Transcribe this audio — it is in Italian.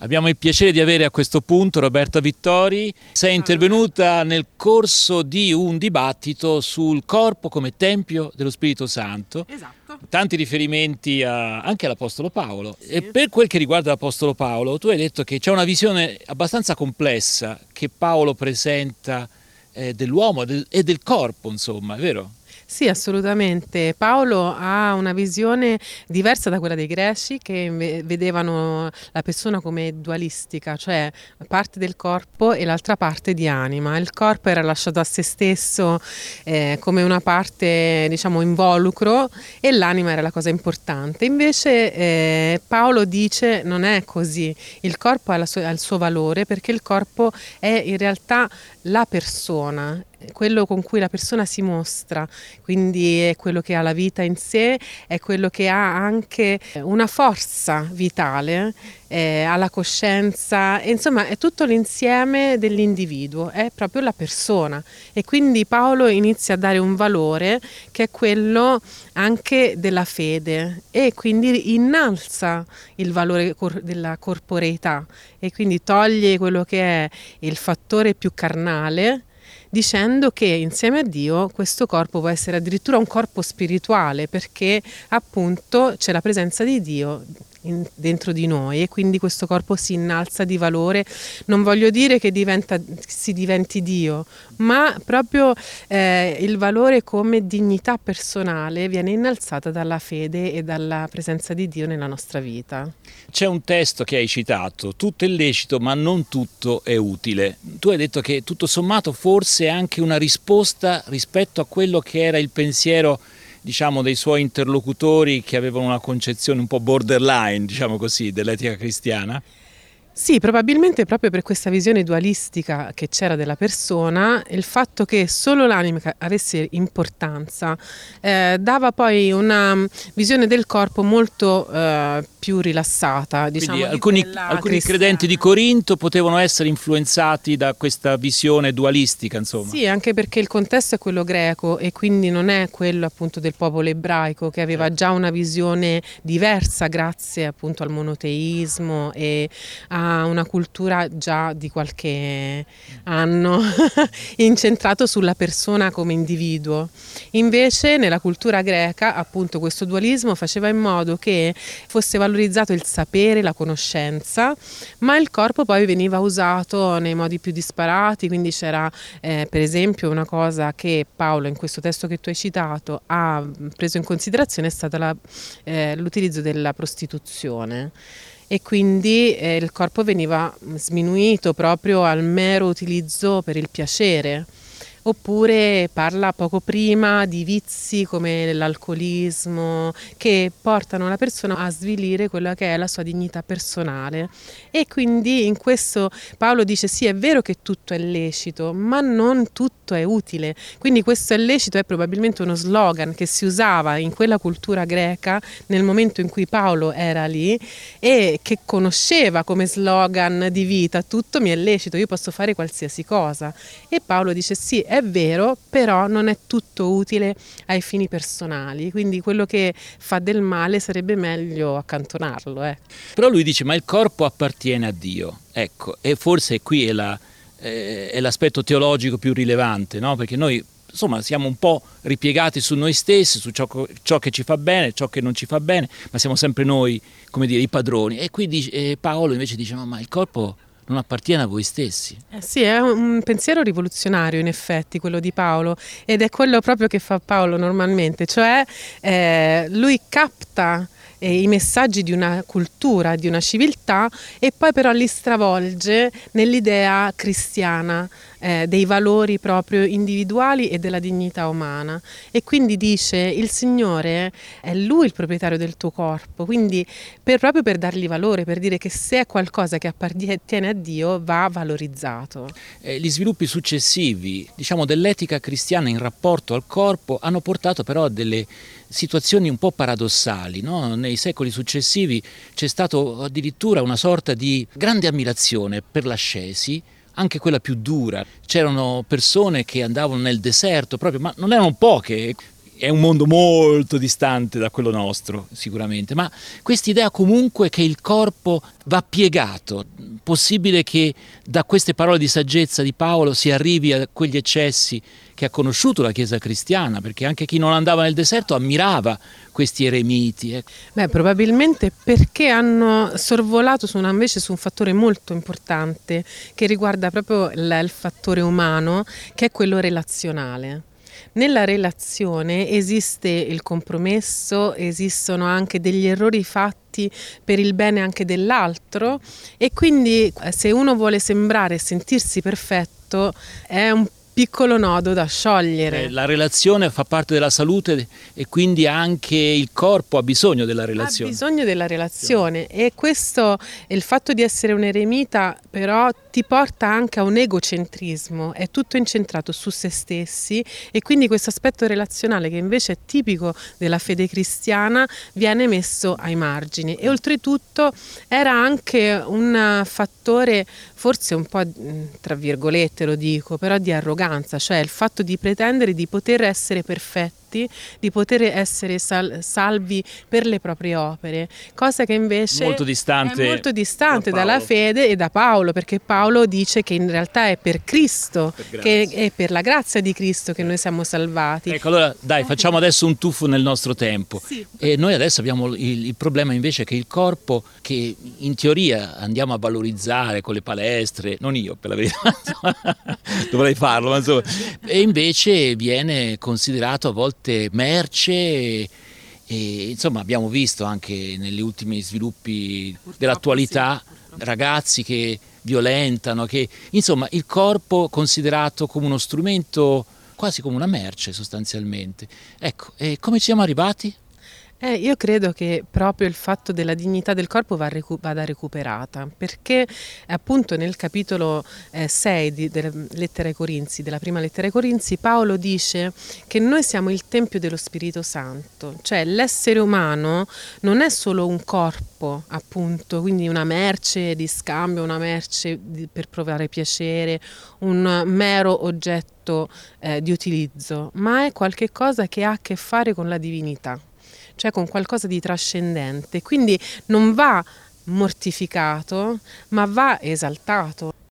Abbiamo il piacere di avere a questo punto Roberta Vittori. Sei intervenuta nel corso di un dibattito sul corpo come tempio dello Spirito Santo. Esatto. Tanti riferimenti a- anche all'Apostolo Paolo. E per quel che riguarda l'Apostolo Paolo, tu hai detto che c'è una visione abbastanza complessa che Paolo presenta eh, dell'uomo del- e del corpo, insomma, è vero? Sì, assolutamente. Paolo ha una visione diversa da quella dei greci che vedevano la persona come dualistica, cioè parte del corpo e l'altra parte di anima. Il corpo era lasciato a se stesso eh, come una parte, diciamo, involucro e l'anima era la cosa importante. Invece eh, Paolo dice non è così, il corpo ha, sua- ha il suo valore perché il corpo è in realtà la persona, quello con cui la persona si mostra, quindi è quello che ha la vita in sé, è quello che ha anche una forza vitale, eh, ha la coscienza, insomma è tutto l'insieme dell'individuo, è proprio la persona. E quindi Paolo inizia a dare un valore che è quello anche della fede e quindi innalza il valore cor- della corporeità e quindi toglie quello che è il fattore più carnale dicendo che insieme a Dio questo corpo può essere addirittura un corpo spirituale perché appunto c'è la presenza di Dio in- dentro di noi e quindi questo corpo si innalza di valore. Non voglio dire che diventa, si diventi Dio, ma proprio eh, il valore come dignità personale viene innalzata dalla fede e dalla presenza di Dio nella nostra vita. C'è un testo che hai citato, tutto è lecito ma non tutto è utile. Tu hai detto che tutto sommato forse è anche una risposta rispetto a quello che era il pensiero diciamo dei suoi interlocutori che avevano una concezione un po' borderline, diciamo così, dell'etica cristiana. Sì, probabilmente proprio per questa visione dualistica che c'era della persona, il fatto che solo l'anima avesse importanza eh, dava poi una mm, visione del corpo molto eh, più rilassata. Diciamo, Quindi di alcuni, alcuni credenti di Corinto potevano essere influenzati da questa visione dualistica, insomma. Sì, anche perché il contesto è quello greco e quindi non è quello appunto del popolo ebraico che aveva Certo. già una visione diversa grazie appunto al monoteismo e a una cultura già di qualche anno incentrato sulla persona come individuo. Invece nella cultura greca appunto questo dualismo faceva in modo che fosse valorizzato il sapere, la conoscenza, ma il corpo poi veniva usato nei modi più disparati, quindi c'era eh, per esempio una cosa che Paolo in questo testo che tu hai citato ha preso in considerazione è stata la- eh, l'utilizzo della prostituzione e quindi eh, il corpo veniva sminuito proprio al mero utilizzo per il piacere. Oppure parla poco prima di vizi come l'alcolismo che portano la persona a svilire quella che è la sua dignità personale. E quindi in questo Paolo dice sì è vero che tutto è lecito, ma non tutto è utile. Quindi questo è lecito è probabilmente uno slogan che si usava in quella cultura greca nel momento in cui Paolo era lì e che conosceva come slogan di vita tutto mi è lecito, io posso fare qualsiasi cosa. E Paolo dice sì, è vero, però non è tutto utile ai fini personali, quindi quello che fa del male sarebbe meglio accantonarlo. Eh. Però lui dice, ma il corpo appartiene a Dio. Ecco, e forse qui è, la- eh, è l'aspetto teologico più rilevante, no? Perché noi, insomma, siamo un po' ripiegati su noi stessi, su ciò, ciò che ci fa bene, ciò che non ci fa bene, ma siamo sempre noi, come dire, i padroni. E qui dice- eh, Paolo invece dice, ma, ma il corpo non appartiene a voi stessi. Eh sì, è un pensiero rivoluzionario in effetti quello di Paolo ed è quello proprio che fa Paolo normalmente, cioè eh, lui capta eh, i messaggi di una cultura, di una civiltà e poi però li stravolge nell'idea cristiana eh, dei valori proprio individuali e della dignità umana e quindi dice il Signore è Lui il proprietario del tuo corpo, quindi per- proprio per dargli valore, per dire che se è qualcosa che appartiene a Dio va valorizzato. Eh, gli sviluppi successivi, diciamo, dell'etica cristiana in rapporto al corpo hanno portato però a delle situazioni un po' paradossali. no? Nei secoli successivi c'è stato addirittura una sorta di grande ammirazione per l'ascesi, anche quella più dura. C'erano persone che andavano nel deserto proprio, ma non erano poche. È un mondo molto distante da quello nostro, sicuramente, ma quest'idea comunque che il corpo va piegato, possibile che da queste parole di saggezza di Paolo si arrivi a quegli eccessi che ha conosciuto la Chiesa cristiana, perché anche chi non andava nel deserto ammirava questi eremiti. Eh. Beh, probabilmente perché hanno sorvolato su una, invece su un fattore molto importante che riguarda proprio il, il fattore umano, che è quello relazionale. Nella relazione esiste il compromesso, esistono anche degli errori fatti per il bene anche dell'altro e quindi eh, se uno vuole sembrare e sentirsi perfetto è un piccolo nodo da sciogliere. Eh, la relazione fa parte della salute e quindi anche il corpo ha bisogno della relazione. Ha bisogno della relazione e questo, il fatto di essere un eremita però ti porta anche a un egocentrismo, è tutto incentrato su se stessi e quindi questo aspetto relazionale che invece è tipico della fede cristiana viene messo ai margini e oltretutto era anche un fattore forse un po' tra virgolette lo dico, però di arroganza, cioè il fatto di pretendere di poter essere perfetti tutti di poter essere sal- salvi per le proprie opere, cosa che invece molto distante, è molto distante da dalla fede e da Paolo, perché Paolo dice che in realtà è per Cristo, per che è per la grazia di Cristo che noi siamo salvati. Ecco, allora dai, facciamo adesso un tuffo nel nostro tempo. Sì. E noi adesso abbiamo il, il problema invece che il corpo, che in teoria andiamo a valorizzare con le palestre, non io per la verità, dovrei farlo, ma insomma, e invece viene considerato a volte volte merce e, e, insomma abbiamo visto anche negli ultimi sviluppi dell'attualità ragazzi che violentano, che insomma il corpo considerato come uno strumento quasi come una merce sostanzialmente. Ecco, e come ci siamo arrivati? Eh, io credo che proprio il fatto della dignità del corpo vada recuperata, perché appunto nel capitolo eh, 6 di, della lettera ai Corinzi, della prima lettera ai Corinzi, Paolo dice che noi siamo il Tempio dello Spirito Santo, cioè l'essere umano non è solo un corpo, appunto, quindi una merce di scambio, una merce di, per provare piacere, un mero oggetto eh, di utilizzo, ma è qualcosa che ha a che fare con la divinità cioè con qualcosa di trascendente. Quindi non va mortificato, ma va esaltato.